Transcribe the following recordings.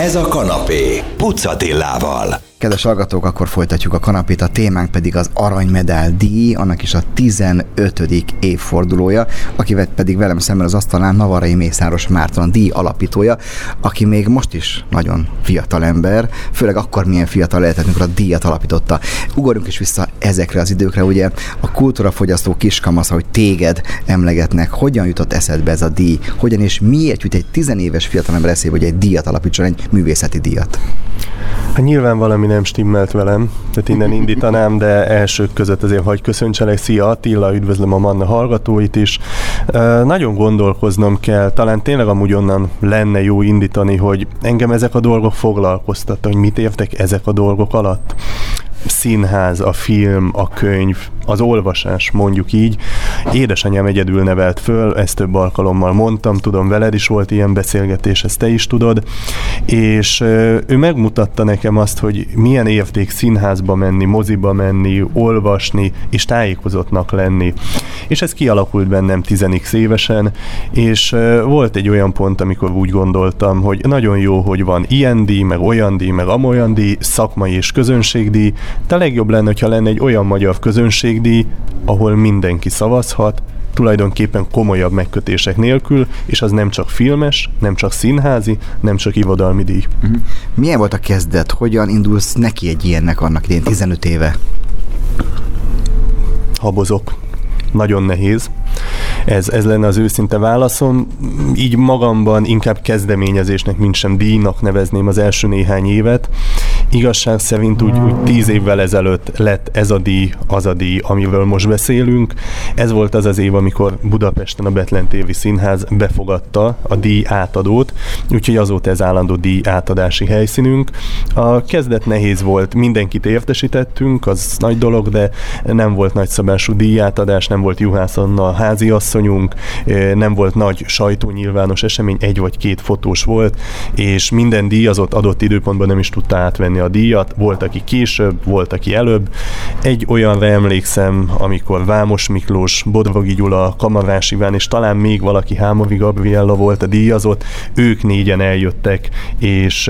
Ez a kanapé, Pucatillával. Kedves hallgatók, akkor folytatjuk a kanapét, a témánk pedig az Aranymedál díj, annak is a 15. évfordulója, akivel pedig velem szemben az asztalán Navarai Mészáros Márton díj alapítója, aki még most is nagyon fiatal ember, főleg akkor milyen fiatal lehetett, amikor a díjat alapította. Ugorjunk is vissza ezekre az időkre, ugye a kultúrafogyasztó kiskamasz, hogy téged emlegetnek, hogyan jutott eszedbe ez a díj, hogyan és miért jut egy tizenéves fiatalember eszébe, hogy egy díjat alapítson, egy művészeti díjat? Hát nyilván valami nem stimmelt velem, tehát innen indítanám, de elsők között azért hagy köszöntselek. Szia Attila, üdvözlöm a Manna hallgatóit is. Nagyon gondolkoznom kell, talán tényleg amúgy onnan lenne jó indítani, hogy engem ezek a dolgok foglalkoztattak, hogy mit értek ezek a dolgok alatt színház, a film, a könyv, az olvasás, mondjuk így. Édesanyám egyedül nevelt föl, ezt több alkalommal mondtam, tudom, veled is volt ilyen beszélgetés, ezt te is tudod, és ő megmutatta nekem azt, hogy milyen érték színházba menni, moziba menni, olvasni, és tájékozottnak lenni. És ez kialakult bennem tizenik évesen, és volt egy olyan pont, amikor úgy gondoltam, hogy nagyon jó, hogy van ilyen díj, meg olyan díj, meg amolyan díj, szakmai és közönségdíj, de a legjobb lenne, ha lenne egy olyan magyar közönségdíj, ahol mindenki szavazhat, tulajdonképpen komolyabb megkötések nélkül, és az nem csak filmes, nem csak színházi, nem csak ivadalmi díj. Uh-huh. Milyen volt a kezdet? Hogyan indulsz neki egy ilyennek annak idén 15 éve? Habozok. Nagyon nehéz. Ez, ez lenne az őszinte válaszom. Így magamban inkább kezdeményezésnek, mint sem díjnak nevezném az első néhány évet. Igazság szerint úgy, úgy tíz évvel ezelőtt lett ez a díj, az a díj, amivel most beszélünk. Ez volt az az év, amikor Budapesten a Betlen Tévi Színház befogadta a díj átadót, úgyhogy azóta ez állandó díj átadási helyszínünk. A kezdet nehéz volt, mindenkit értesítettünk, az nagy dolog, de nem volt nagyszabású díjátadás, nem volt Juhász Anna háziasszonyunk, nem volt nagy sajtónyilvános esemény, egy vagy két fotós volt, és minden díjazott adott időpontban nem is tudta átvenni a díjat. Volt, aki később, volt, aki előbb. Egy olyanra emlékszem, amikor Vámos Miklós, Bodrogi Gyula, Kamarás Iván, és talán még valaki Hámovi Gabriella volt a díjazott, ők négyen eljöttek, és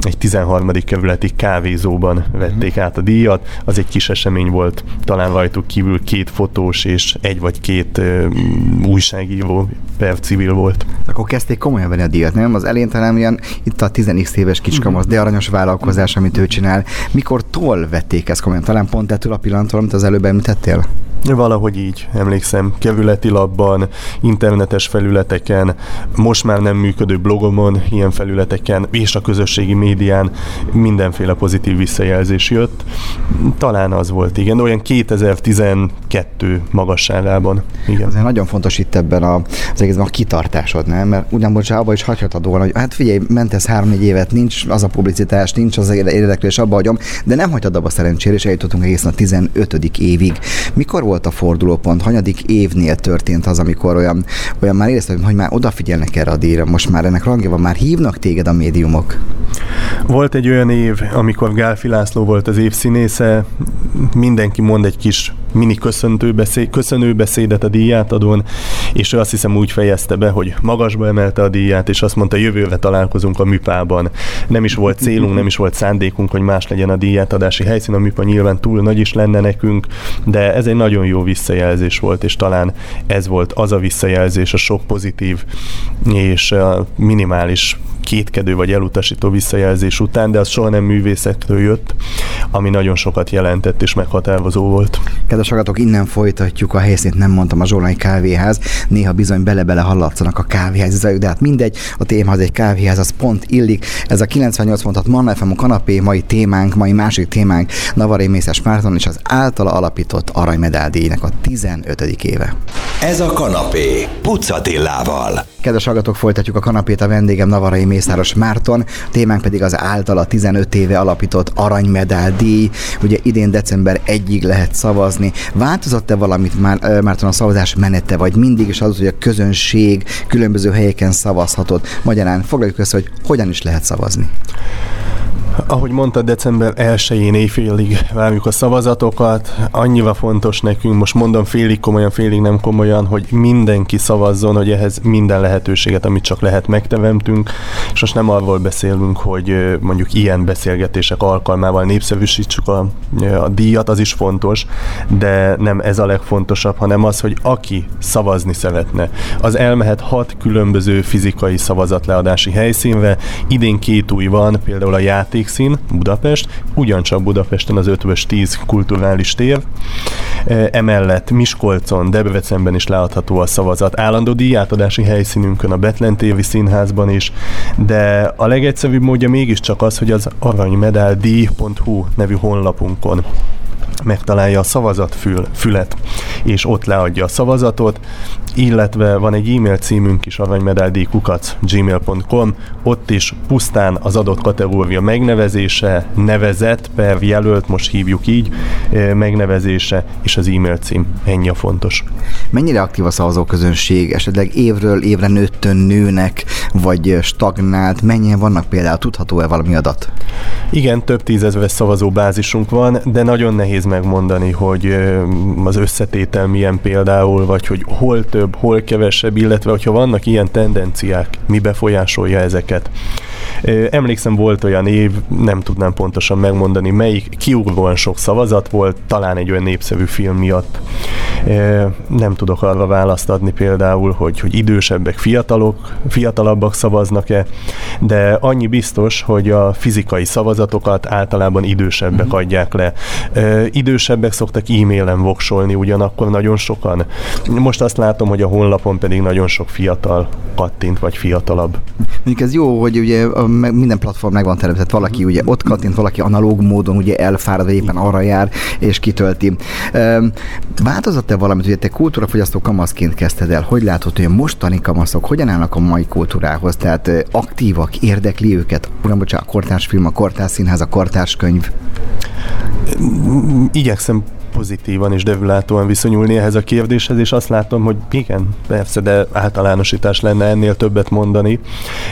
egy 13. kerületi kávézóban vették át a díjat. Az egy kis esemény volt, talán rajtuk kívül két fotós és egy vagy két újságíró per civil volt. Akkor kezdték komolyan venni a díjat, nem? Az elén talán ilyen itt a 10 éves kicskamasz, de aranyos vállalkozás, amit ő csinál. Mikor toll vették ezt komolyan? Talán pont ettől a pillanattól, amit az előbb említettél? Valahogy így, emlékszem, kevületi labban, internetes felületeken, most már nem működő blogomon, ilyen felületeken, és a közösségi médián mindenféle pozitív visszajelzés jött. Talán az volt, igen, olyan 2012 magasságában. Igen. Ez nagyon fontos itt ebben a, az egészben a kitartásod, nem? Mert ugyanúgy abban is hagyhatod volna, hogy hát figyelj, mentesz három-négy évet, nincs az a publicitás, nincs az érdeklés, abba hagyom, de nem hagytad abba szerencsére, és eljutottunk egészen a 15. évig. Mikor volt a fordulópont? Hanyadik évnél történt az, amikor olyan, olyan már érezted, hogy már odafigyelnek erre a díjra, most már ennek rangja van, már hívnak téged a médiumok? Volt egy olyan év, amikor Gálfi László volt az évszínésze, mindenki mond egy kis mini köszöntőbeszéd, köszönőbeszédet a díjátadón, és ő azt hiszem úgy fejezte be, hogy magasba emelte a díját, és azt mondta, jövőre találkozunk a műpában. Nem is volt célunk, nem is volt szándékunk, hogy más legyen a díjátadási helyszín, a műpa nyilván túl nagy is lenne nekünk, de ez egy nagyon jó visszajelzés volt, és talán ez volt az a visszajelzés, a sok pozitív és minimális kétkedő vagy elutasító visszajelzés után, de az soha nem művészettől jött, ami nagyon sokat jelentett és meghatározó volt. Kedves hallgatók, innen folytatjuk a helyszínt, nem mondtam a Zsolnai kávéház, néha bizony bele-bele hallatszanak a kávéház de hát mindegy, a téma az egy kávéház, az pont illik. Ez a 98 pontat Manna FM a kanapé, mai témánk, mai másik témánk Navaré Mészes Márton és az általa alapított aranymedálydíjnak a 15. éve. Ez a kanapé, Pucatillával. Kedves hallgatók, folytatjuk a kanapét, a vendégem Navarai Mészáros Márton, témánk pedig az általa 15 éve alapított aranymedál díj. Ugye idén december 1-ig lehet szavazni. Változott-e valamit már, Márton a szavazás menete, vagy mindig is az, hogy a közönség különböző helyeken szavazhatott? Magyarán foglaljuk össze, hogy hogyan is lehet szavazni. Ahogy mondta, december 1-én éjfélig várjuk a szavazatokat. Annyira fontos nekünk, most mondom félig komolyan, félig nem komolyan, hogy mindenki szavazzon, hogy ehhez minden lehetőséget, amit csak lehet megteremtünk. És most nem arról beszélünk, hogy mondjuk ilyen beszélgetések alkalmával népszerűsítsük a, a díjat, az is fontos, de nem ez a legfontosabb, hanem az, hogy aki szavazni szeretne, az elmehet hat különböző fizikai szavazatleadási helyszínre. Idén két új van, például a játék Emlékszín, Budapest, ugyancsak Budapesten az 5 10 kulturális tér. E, emellett Miskolcon, Debrecenben is látható a szavazat állandó díjátadási helyszínünkön, a Betlen tévi színházban is, de a legegyszerűbb módja mégiscsak az, hogy az aranymedál.hu nevű honlapunkon megtalálja a szavazatfül, fület, és ott leadja a szavazatot, illetve van egy e-mail címünk is, aranymedáldi.kukac gmail.com, ott is pusztán az adott kategória megnevezése, nevezet per jelölt, most hívjuk így, megnevezése és az e-mail cím. Ennyi a fontos. Mennyire aktív a szavazóközönség? Esetleg évről évre nőttön nőnek, vagy stagnált? Mennyien vannak például? Tudható-e valami adat? Igen, több tízezres szavazóbázisunk van, de nagyon nehéz megmondani, hogy az összetétel milyen például, vagy hogy hol több, hol kevesebb, illetve hogyha vannak ilyen tendenciák, mi befolyásolja ezeket. Emlékszem, volt olyan év, nem tudnám pontosan megmondani melyik, kiugróan sok szavazat volt, talán egy olyan népszerű film miatt. Nem tudok arra választ adni például, hogy, hogy idősebbek, fiatalok, fiatalabbak szavaznak-e, de annyi biztos, hogy a fizikai szavazatokat általában idősebbek mm-hmm. adják le. Idősebbek szoktak e-mailen voksolni ugyanakkor nagyon sokan. Most azt látom, hogy a honlapon pedig nagyon sok fiatal kattint, vagy fiatalabb. Mondjuk ez jó, hogy ugye minden platform meg van teremtett, valaki ugye ott kattint, valaki analóg módon ugye elfárad, éppen arra jár, és kitölti. Változott-e valamit, ugye te kultúrafogyasztó kamaszként kezdted el, hogy látod, hogy a mostani kamaszok hogyan állnak a mai kultúrához, tehát aktívak, érdekli őket, uram, bocsánat, a kortárs film, a kortárs színház, a kortárs könyv? Igyekszem pozitívan és devülátóan viszonyulni ehhez a kérdéshez, és azt látom, hogy igen, persze, de általánosítás lenne ennél többet mondani.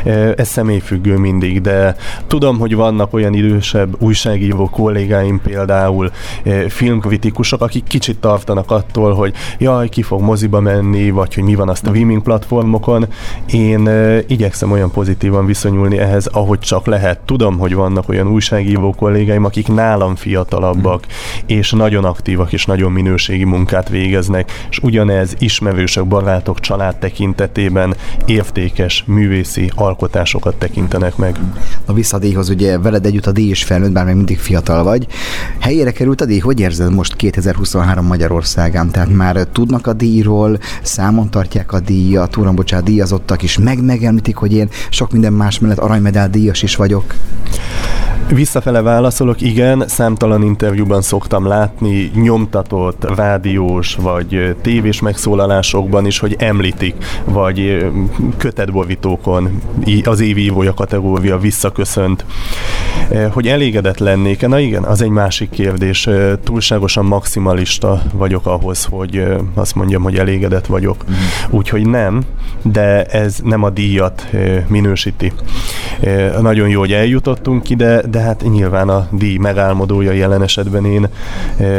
E, ez személyfüggő mindig, de tudom, hogy vannak olyan idősebb újságíró kollégáim például, e, filmkritikusok, akik kicsit tartanak attól, hogy jaj, ki fog moziba menni, vagy hogy mi van azt a streaming platformokon. Én e, igyekszem olyan pozitívan viszonyulni ehhez, ahogy csak lehet. Tudom, hogy vannak olyan újságíró kollégáim, akik nálam fiatalabbak, és nagyon aktív aktívak és nagyon minőségi munkát végeznek, és ugyanez ismerősök, barátok, család tekintetében értékes művészi alkotásokat tekintenek meg. A visszadíjhoz ugye veled együtt a díj is felnőtt, bár még mindig fiatal vagy. Helyére került a díj, hogy érzed most 2023 Magyarországán? Tehát már tudnak a díjról, számon tartják a díjat, uram, bocsánat, díjazottak is, meg megemlítik, hogy én sok minden más mellett aranymedál díjas is vagyok. Visszafele válaszolok, igen, számtalan interjúban szoktam látni, nyomtatott, rádiós vagy tévés megszólalásokban is, hogy említik, vagy kötetborítókon az évívója kategória visszaköszönt. Hogy elégedett lennék, na igen, az egy másik kérdés. Túlságosan maximalista vagyok ahhoz, hogy azt mondjam, hogy elégedett vagyok. Mm. Úgyhogy nem, de ez nem a díjat minősíti. Nagyon jó, hogy eljutottunk ide, de hát nyilván a díj megálmodója jelen esetben én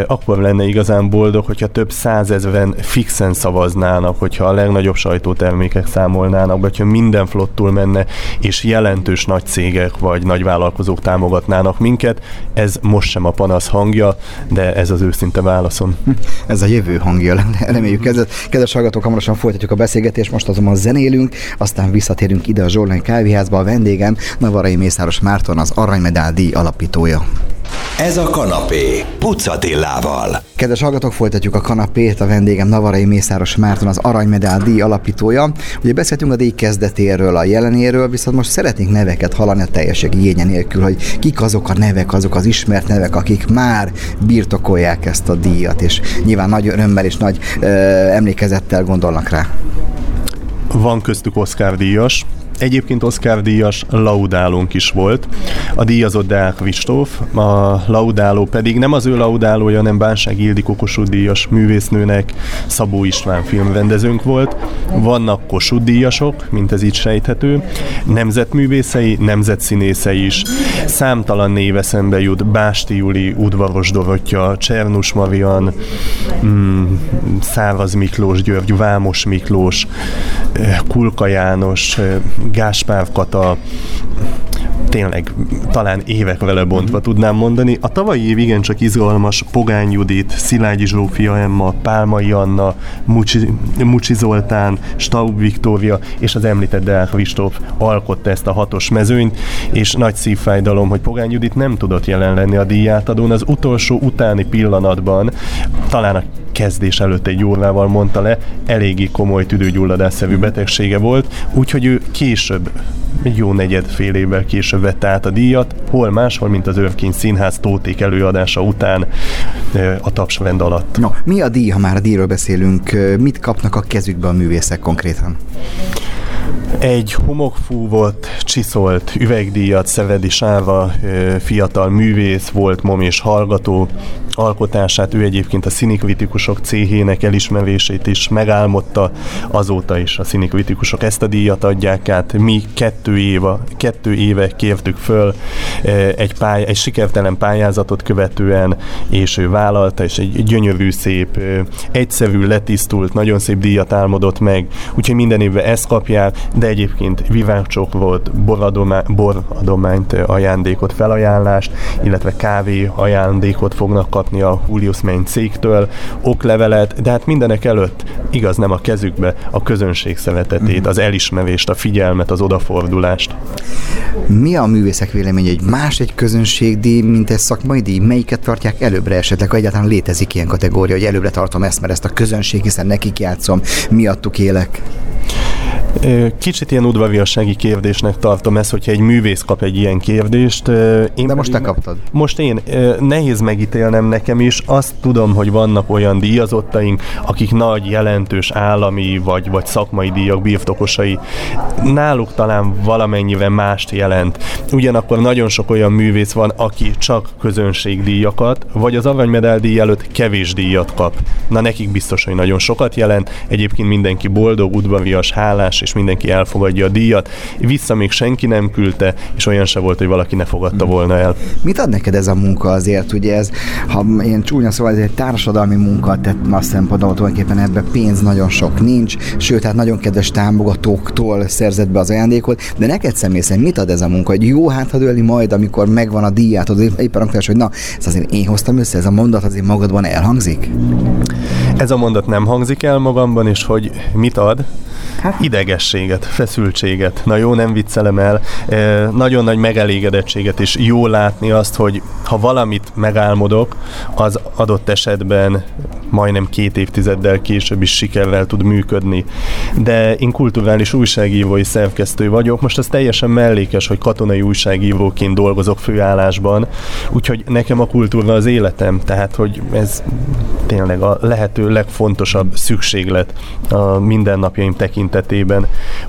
akkor lenne igazán boldog, hogyha több százezren fixen szavaznának, hogyha a legnagyobb sajtótermékek számolnának, vagy hogyha minden flottul menne, és jelentős nagy cégek vagy nagy vállalkozók támogatnának minket. Ez most sem a panasz hangja, de ez az őszinte válaszom. Ez a jövő hangja, reméljük. Kedves, kedves hallgatók, hamarosan folytatjuk a beszélgetést, most azonban zenélünk, aztán visszatérünk ide a Zsolnai kávéházba. A vendégem Navarai Mészáros Márton, az Aranymedál díj alapítója. Ez a kanapé Pucatillával. Kedves hallgatók, folytatjuk a kanapét. A vendégem Navarai Mészáros Márton, az Aranymedál díj alapítója. Ugye beszéltünk a díj kezdetéről, a jelenéről, viszont most szeretnénk neveket hallani a teljesség igénye nélkül, hogy kik azok a nevek, azok az ismert nevek, akik már birtokolják ezt a díjat, és nyilván nagy örömmel és nagy ö, emlékezettel gondolnak rá. Van köztük Oscar díjas, Egyébként Oscar díjas laudálónk is volt. A díjazott Deák Vistóf, a laudáló pedig nem az ő laudálója, hanem Bánság Ildikó Kossuth díjas művésznőnek Szabó István filmrendezőnk volt. Vannak Kossuth díjasok, mint ez így sejthető, nemzetművészei, nemzetszínészei is. Számtalan név eszembe jut Básti Juli, Udvaros Dorottya, Csernus Marian, mm, Száraz Miklós György, Vámos Miklós, eh, Kulka János, eh, Gáspár Kata, tényleg talán évek vele bontva tudnám mondani. A tavalyi év igencsak izgalmas, Pogány Judit, Szilágyi Zsófia Emma, Pálmai Anna, Mucsi, Mucsi Zoltán, Staub Viktória és az említett Deák Vistóf alkotta ezt a hatos mezőnyt, és nagy szívfájdalom, hogy Pogány Judit nem tudott jelen lenni a díjátadón. Az utolsó utáni pillanatban, talán a kezdés előtt egy órával mondta le, eléggé komoly tüdőgyulladásszerű betegsége volt, úgyhogy ő később egy jó negyed fél évvel később vette át a díjat, hol máshol, mint az Örkény Színház Tóték előadása után a tapsrend alatt. No, mi a díj, ha már a díjról beszélünk? Mit kapnak a kezükbe a művészek konkrétan? Egy homokfúvott, csiszolt üvegdíjat Szevedi Sáva fiatal művész volt, mom és hallgató, alkotását, ő egyébként a színikritikusok céhének elismerését is megálmodta, azóta is a színikritikusok ezt a díjat adják át. Mi kettő, éve, kettő éve kértük föl egy, pály, egy sikertelen pályázatot követően, és ő vállalta, és egy gyönyörű, szép, egyszerű, letisztult, nagyon szép díjat álmodott meg, úgyhogy minden évben ezt kapják, de egyébként virágcsok volt, boradományt, ajándékot, felajánlást, illetve kávé ajándékot fognak kapni a Julius Main cégtől, oklevelet, de hát mindenek előtt igaz nem a kezükbe a közönség szeretetét, az elismerést, a figyelmet, az odafordulást. Mi a művészek véleménye, egy más egy közönségdíj, mint egy szakmai díj? Melyiket tartják előbbre esetleg, egyáltalán létezik ilyen kategória, hogy előbbre tartom ezt, mert ezt a közönség, hiszen nekik játszom, miattuk élek? Kicsit ilyen udvariassági kérdésnek tartom ezt, hogyha egy művész kap egy ilyen kérdést. Én De most te kaptad. Most én. Nehéz megítélnem nekem is. Azt tudom, hogy vannak olyan díjazottaink, akik nagy, jelentős állami vagy, vagy szakmai díjak birtokosai. Náluk talán valamennyivel mást jelent. Ugyanakkor nagyon sok olyan művész van, aki csak közönségdíjakat, vagy az aranymedál díj előtt kevés díjat kap. Na nekik biztos, hogy nagyon sokat jelent. Egyébként mindenki boldog, udvarias, hálás, és mindenki elfogadja a díjat. Vissza még senki nem küldte, és olyan se volt, hogy valaki ne fogadta volna el. Mit ad neked ez a munka azért? Ugye ez, ha én csúnya szóval, ez egy társadalmi munka, tehát azt szempontból tulajdonképpen ebben pénz nagyon sok nincs, sőt, hát nagyon kedves támogatóktól szerzett be az ajándékot, de neked személy szerint mit ad ez a munka? Hogy jó hát ölni majd, amikor megvan a díját, az éppen akkor, hogy na, ez azért én hoztam össze, ez a mondat azért magadban elhangzik? Ez a mondat nem hangzik el magamban, és hogy mit ad? Hát. Idegességet, feszültséget. Na jó, nem viccelem el. Nagyon nagy megelégedettséget, és jó látni azt, hogy ha valamit megálmodok, az adott esetben majdnem két évtizeddel később is sikerrel tud működni. De én kulturális újságírói szerkesztő vagyok, most az teljesen mellékes, hogy katonai újságíróként dolgozok főállásban, úgyhogy nekem a kultúra az életem, tehát hogy ez tényleg a lehető legfontosabb szükséglet a mindennapjaim tekintetében.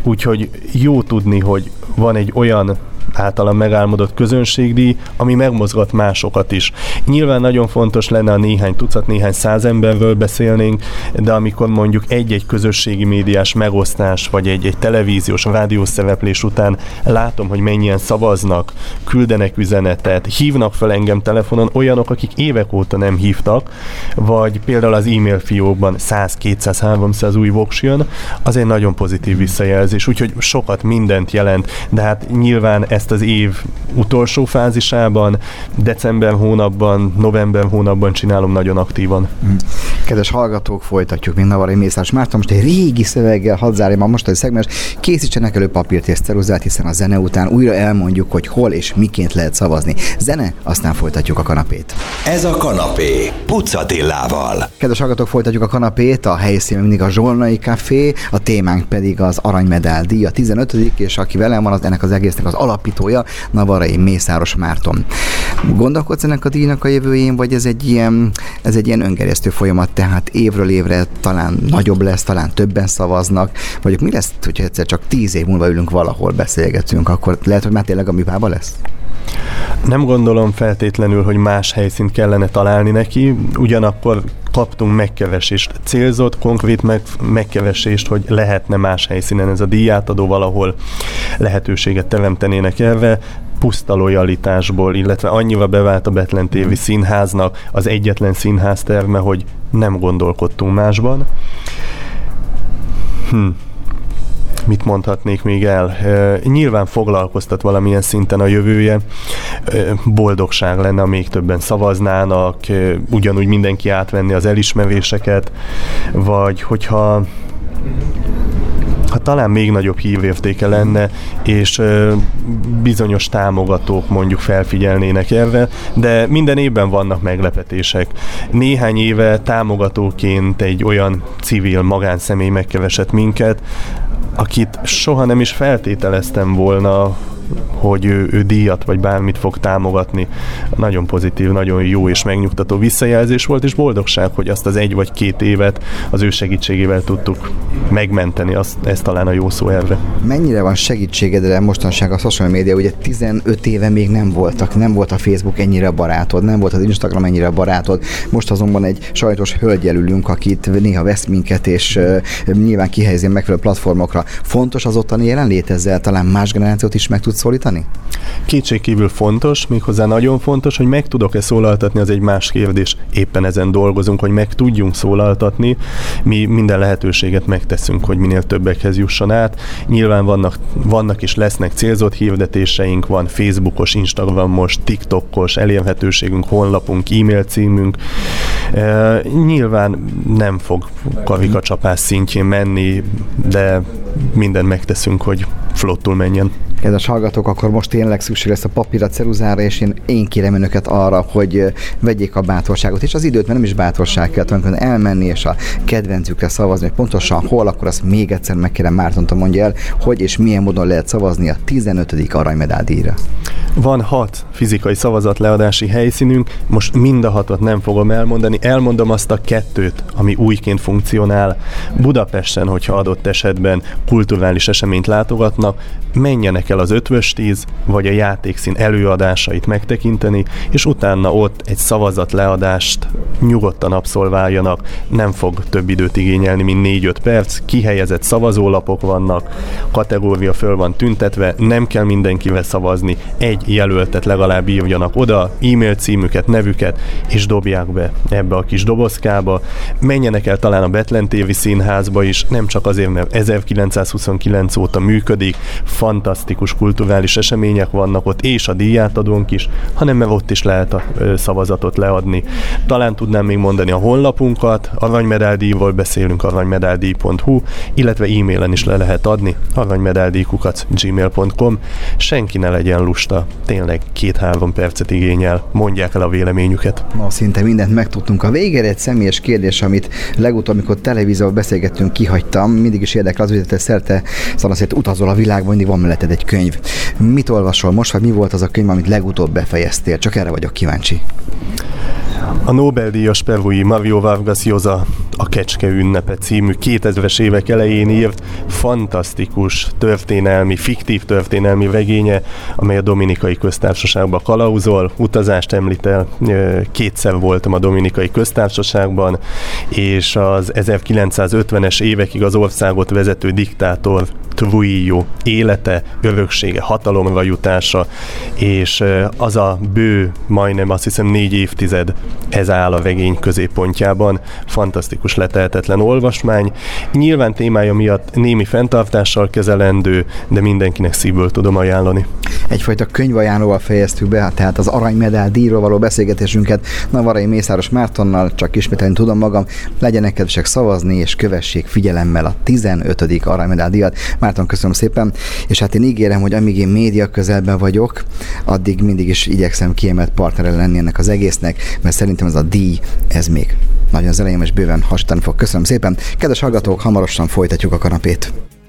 Úgyhogy jó tudni, hogy van egy olyan általam megálmodott közönségdíj, ami megmozgat másokat is. Nyilván nagyon fontos lenne a néhány tucat, néhány száz emberről beszélnénk, de amikor mondjuk egy-egy közösségi médiás megosztás, vagy egy, egy televíziós, rádiós szereplés után látom, hogy mennyien szavaznak, küldenek üzenetet, hívnak fel engem telefonon olyanok, akik évek óta nem hívtak, vagy például az e-mail fiókban 100, 200, 300 új voks jön, az egy nagyon pozitív visszajelzés, úgyhogy sokat mindent jelent, de hát nyilván ezt az év utolsó fázisában, december hónapban, november hónapban csinálom nagyon aktívan. Mm. Kedves hallgatók, folytatjuk még Navari Mészás Márton. Most egy régi szöveggel hadd zárjam a mostani szegmens. Készítsenek elő papírt és ceruzát, hiszen a zene után újra elmondjuk, hogy hol és miként lehet szavazni. Zene, aztán folytatjuk a kanapét. Ez a kanapé, Pucatillával. Kedves hallgatók, folytatjuk a kanapét. A helyszín mindig a Zsolnai Café, a témánk pedig az Aranymedál díj, a 15. és aki velem van, az ennek az egésznek az alapítója, Navarai Mészáros Márton. Gondolkodsz ennek a díjnak a jövőjén, vagy ez egy ilyen, ez egy ilyen öngerjesztő folyamat, tehát évről évre talán nagyobb lesz, talán többen szavaznak, vagy mi lesz, hogyha egyszer csak tíz év múlva ülünk valahol beszélgetünk, akkor lehet, hogy már tényleg a műpában lesz? Nem gondolom feltétlenül, hogy más helyszínt kellene találni neki, ugyanakkor kaptunk megkevesést, célzott, konkrét meg, megkevesést, hogy lehetne más helyszínen. Ez a díjátadó valahol lehetőséget teremtenének erre, puszta lojalitásból, illetve annyival bevált a Betlen TV színháznak az egyetlen színház terme, hogy nem gondolkodtunk másban. Hm mit mondhatnék még el? Nyilván foglalkoztat valamilyen szinten a jövője. Boldogság lenne, ha még többen szavaznának, ugyanúgy mindenki átvenni az elismeréseket, vagy hogyha ha talán még nagyobb hívértéke lenne, és bizonyos támogatók mondjuk felfigyelnének erre, de minden évben vannak meglepetések. Néhány éve támogatóként egy olyan civil magánszemély megkevesett minket, akit soha nem is feltételeztem volna, hogy ő, ő díjat vagy bármit fog támogatni. Nagyon pozitív, nagyon jó és megnyugtató visszajelzés volt, és boldogság, hogy azt az egy vagy két évet az ő segítségével tudtuk megmenteni, azt, ez talán a jó szó erre. Mennyire van segítségedre mostanság a social média? Ugye 15 éve még nem voltak, nem volt a Facebook ennyire barátod, nem volt az Instagram ennyire barátod. Most azonban egy sajtos hölgyelülünk, akit néha vesz minket, és uh, nyilván kihelyezi megfelelő platformokra. Fontos az ottani jelenlét ezzel, talán más generációt is meg tudsz szólítani? Kétségkívül fontos, méghozzá nagyon fontos, hogy meg tudok-e szólaltatni, az egy más kérdés. Éppen ezen dolgozunk, hogy meg tudjunk szólaltatni. Mi minden lehetőséget megteszünk, hogy minél többekhez jusson át. Nyilván vannak, vannak és lesznek célzott hirdetéseink, van Facebookos, Instagramos, TikTokos elérhetőségünk, honlapunk, e-mail címünk. E, nyilván nem fog kavikacsapás szintjén menni, de mindent megteszünk, hogy flottul menjen kedves hallgatók, akkor most tényleg szükség lesz a papírra, ceruzára, és én, én kérem önöket arra, hogy vegyék a bátorságot, és az időt, mert nem is bátorság kell tulajdonképpen elmenni, és a kedvencükre szavazni, hogy pontosan hol, akkor azt még egyszer megkérem Mártonta mondja el, hogy és milyen módon lehet szavazni a 15. aranymedál díjra. Van hat fizikai szavazat leadási helyszínünk, most mind a hatot nem fogom elmondani, elmondom azt a kettőt, ami újként funkcionál. Budapesten, hogyha adott esetben kulturális eseményt látogatnak, menjenek el az ötvös tíz, vagy a játékszín előadásait megtekinteni, és utána ott egy szavazat leadást nyugodtan abszolváljanak, nem fog több időt igényelni, mint 4-5 perc, kihelyezett szavazólapok vannak, kategória föl van tüntetve, nem kell mindenkivel szavazni, egy jelöltet legalább írjanak oda, e-mail címüket, nevüket, és dobják be ebbe a kis dobozkába. Menjenek el talán a Betlen TV színházba is, nem csak azért, mert 1929 óta működik, fantasztikus kulturális események vannak ott, és a díjátadónk is, hanem mert ott is lehet a szavazatot leadni. Talán tudnám még mondani a honlapunkat, aranymedálydíjról beszélünk, aranymedálydíj.hu, illetve e-mailen is le lehet adni, aranymedálydíjkukat gmail.com. Senki ne legyen lusta, tényleg két-három percet igényel, mondják el a véleményüket. Ma szinte mindent megtudtunk. A végére egy személyes kérdés, amit legutóbb, amikor televízióban beszélgettünk, kihagytam. Mindig is érdekel az, hogy te szerte szanaszét utazol a világban, mindig van melletted egy könyv. Mit olvasol most, vagy mi volt az a könyv, amit legutóbb befejeztél? Csak erre vagyok kíváncsi. A Nobel-díjas perui Mario Vargas Llosa a Kecske ünnepe című 2000-es évek elején írt fantasztikus történelmi, fiktív történelmi regénye, amely a Dominikai Köztársaságban kalauzol, utazást említ el, kétszer voltam a Dominikai Köztársaságban, és az 1950-es évekig az országot vezető diktátor Trujillo élete, öröksége, hatalomra jutása, és az a bő, majdnem azt hiszem négy évtized, ez áll a regény középpontjában. Fantasztikus leteltetlen olvasmány. Nyilván témája miatt némi fenntartással kezelendő, de mindenkinek szívből tudom ajánlani. Egyfajta könyvajánlóval fejeztük be, tehát az aranymedál díjról való beszélgetésünket Navarai Mészáros Mártonnal, csak ismételni tudom magam, legyenek kedvesek szavazni, és kövessék figyelemmel a 15. aranymedál díjat. Márton, köszönöm szépen, és hát én ígérem, hogy amíg én média közelben vagyok, addig mindig is igyekszem kiemelt partnere lenni ennek az egésznek, mert szerintem ez a díj, ez még nagyon az elején és bőven hasítani fog. Köszönöm szépen. Kedves hallgatók, hamarosan folytatjuk a kanapét.